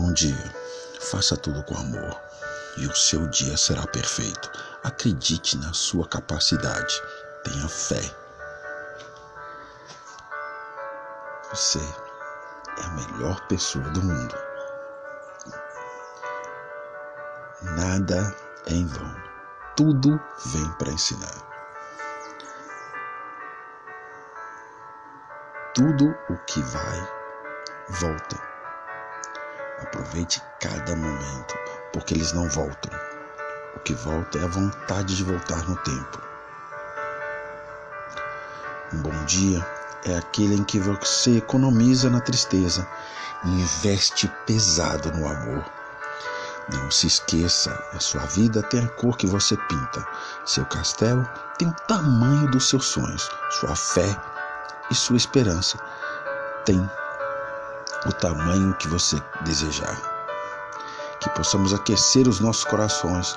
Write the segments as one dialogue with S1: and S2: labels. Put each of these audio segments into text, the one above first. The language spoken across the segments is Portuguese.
S1: Bom dia. Faça tudo com amor e o seu dia será perfeito. Acredite na sua capacidade. Tenha fé. Você é a melhor pessoa do mundo. Nada é em vão. Tudo vem para ensinar. Tudo o que vai, volta. Aproveite cada momento, porque eles não voltam. O que volta é a vontade de voltar no tempo. Um bom dia é aquele em que você economiza na tristeza e investe pesado no amor. Não se esqueça, a sua vida tem a cor que você pinta. Seu castelo tem o tamanho dos seus sonhos. Sua fé e sua esperança têm o tamanho que você desejar. Que possamos aquecer os nossos corações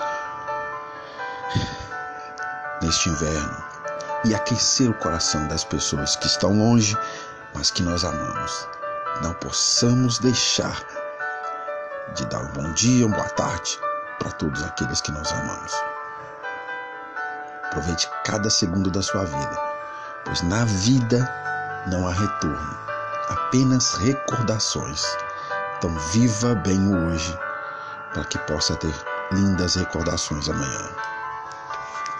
S1: neste inverno e aquecer o coração das pessoas que estão longe, mas que nós amamos. Não possamos deixar de dar um bom dia, uma boa tarde para todos aqueles que nós amamos. Aproveite cada segundo da sua vida, pois na vida não há retorno apenas recordações. Então, viva bem o hoje, para que possa ter lindas recordações amanhã.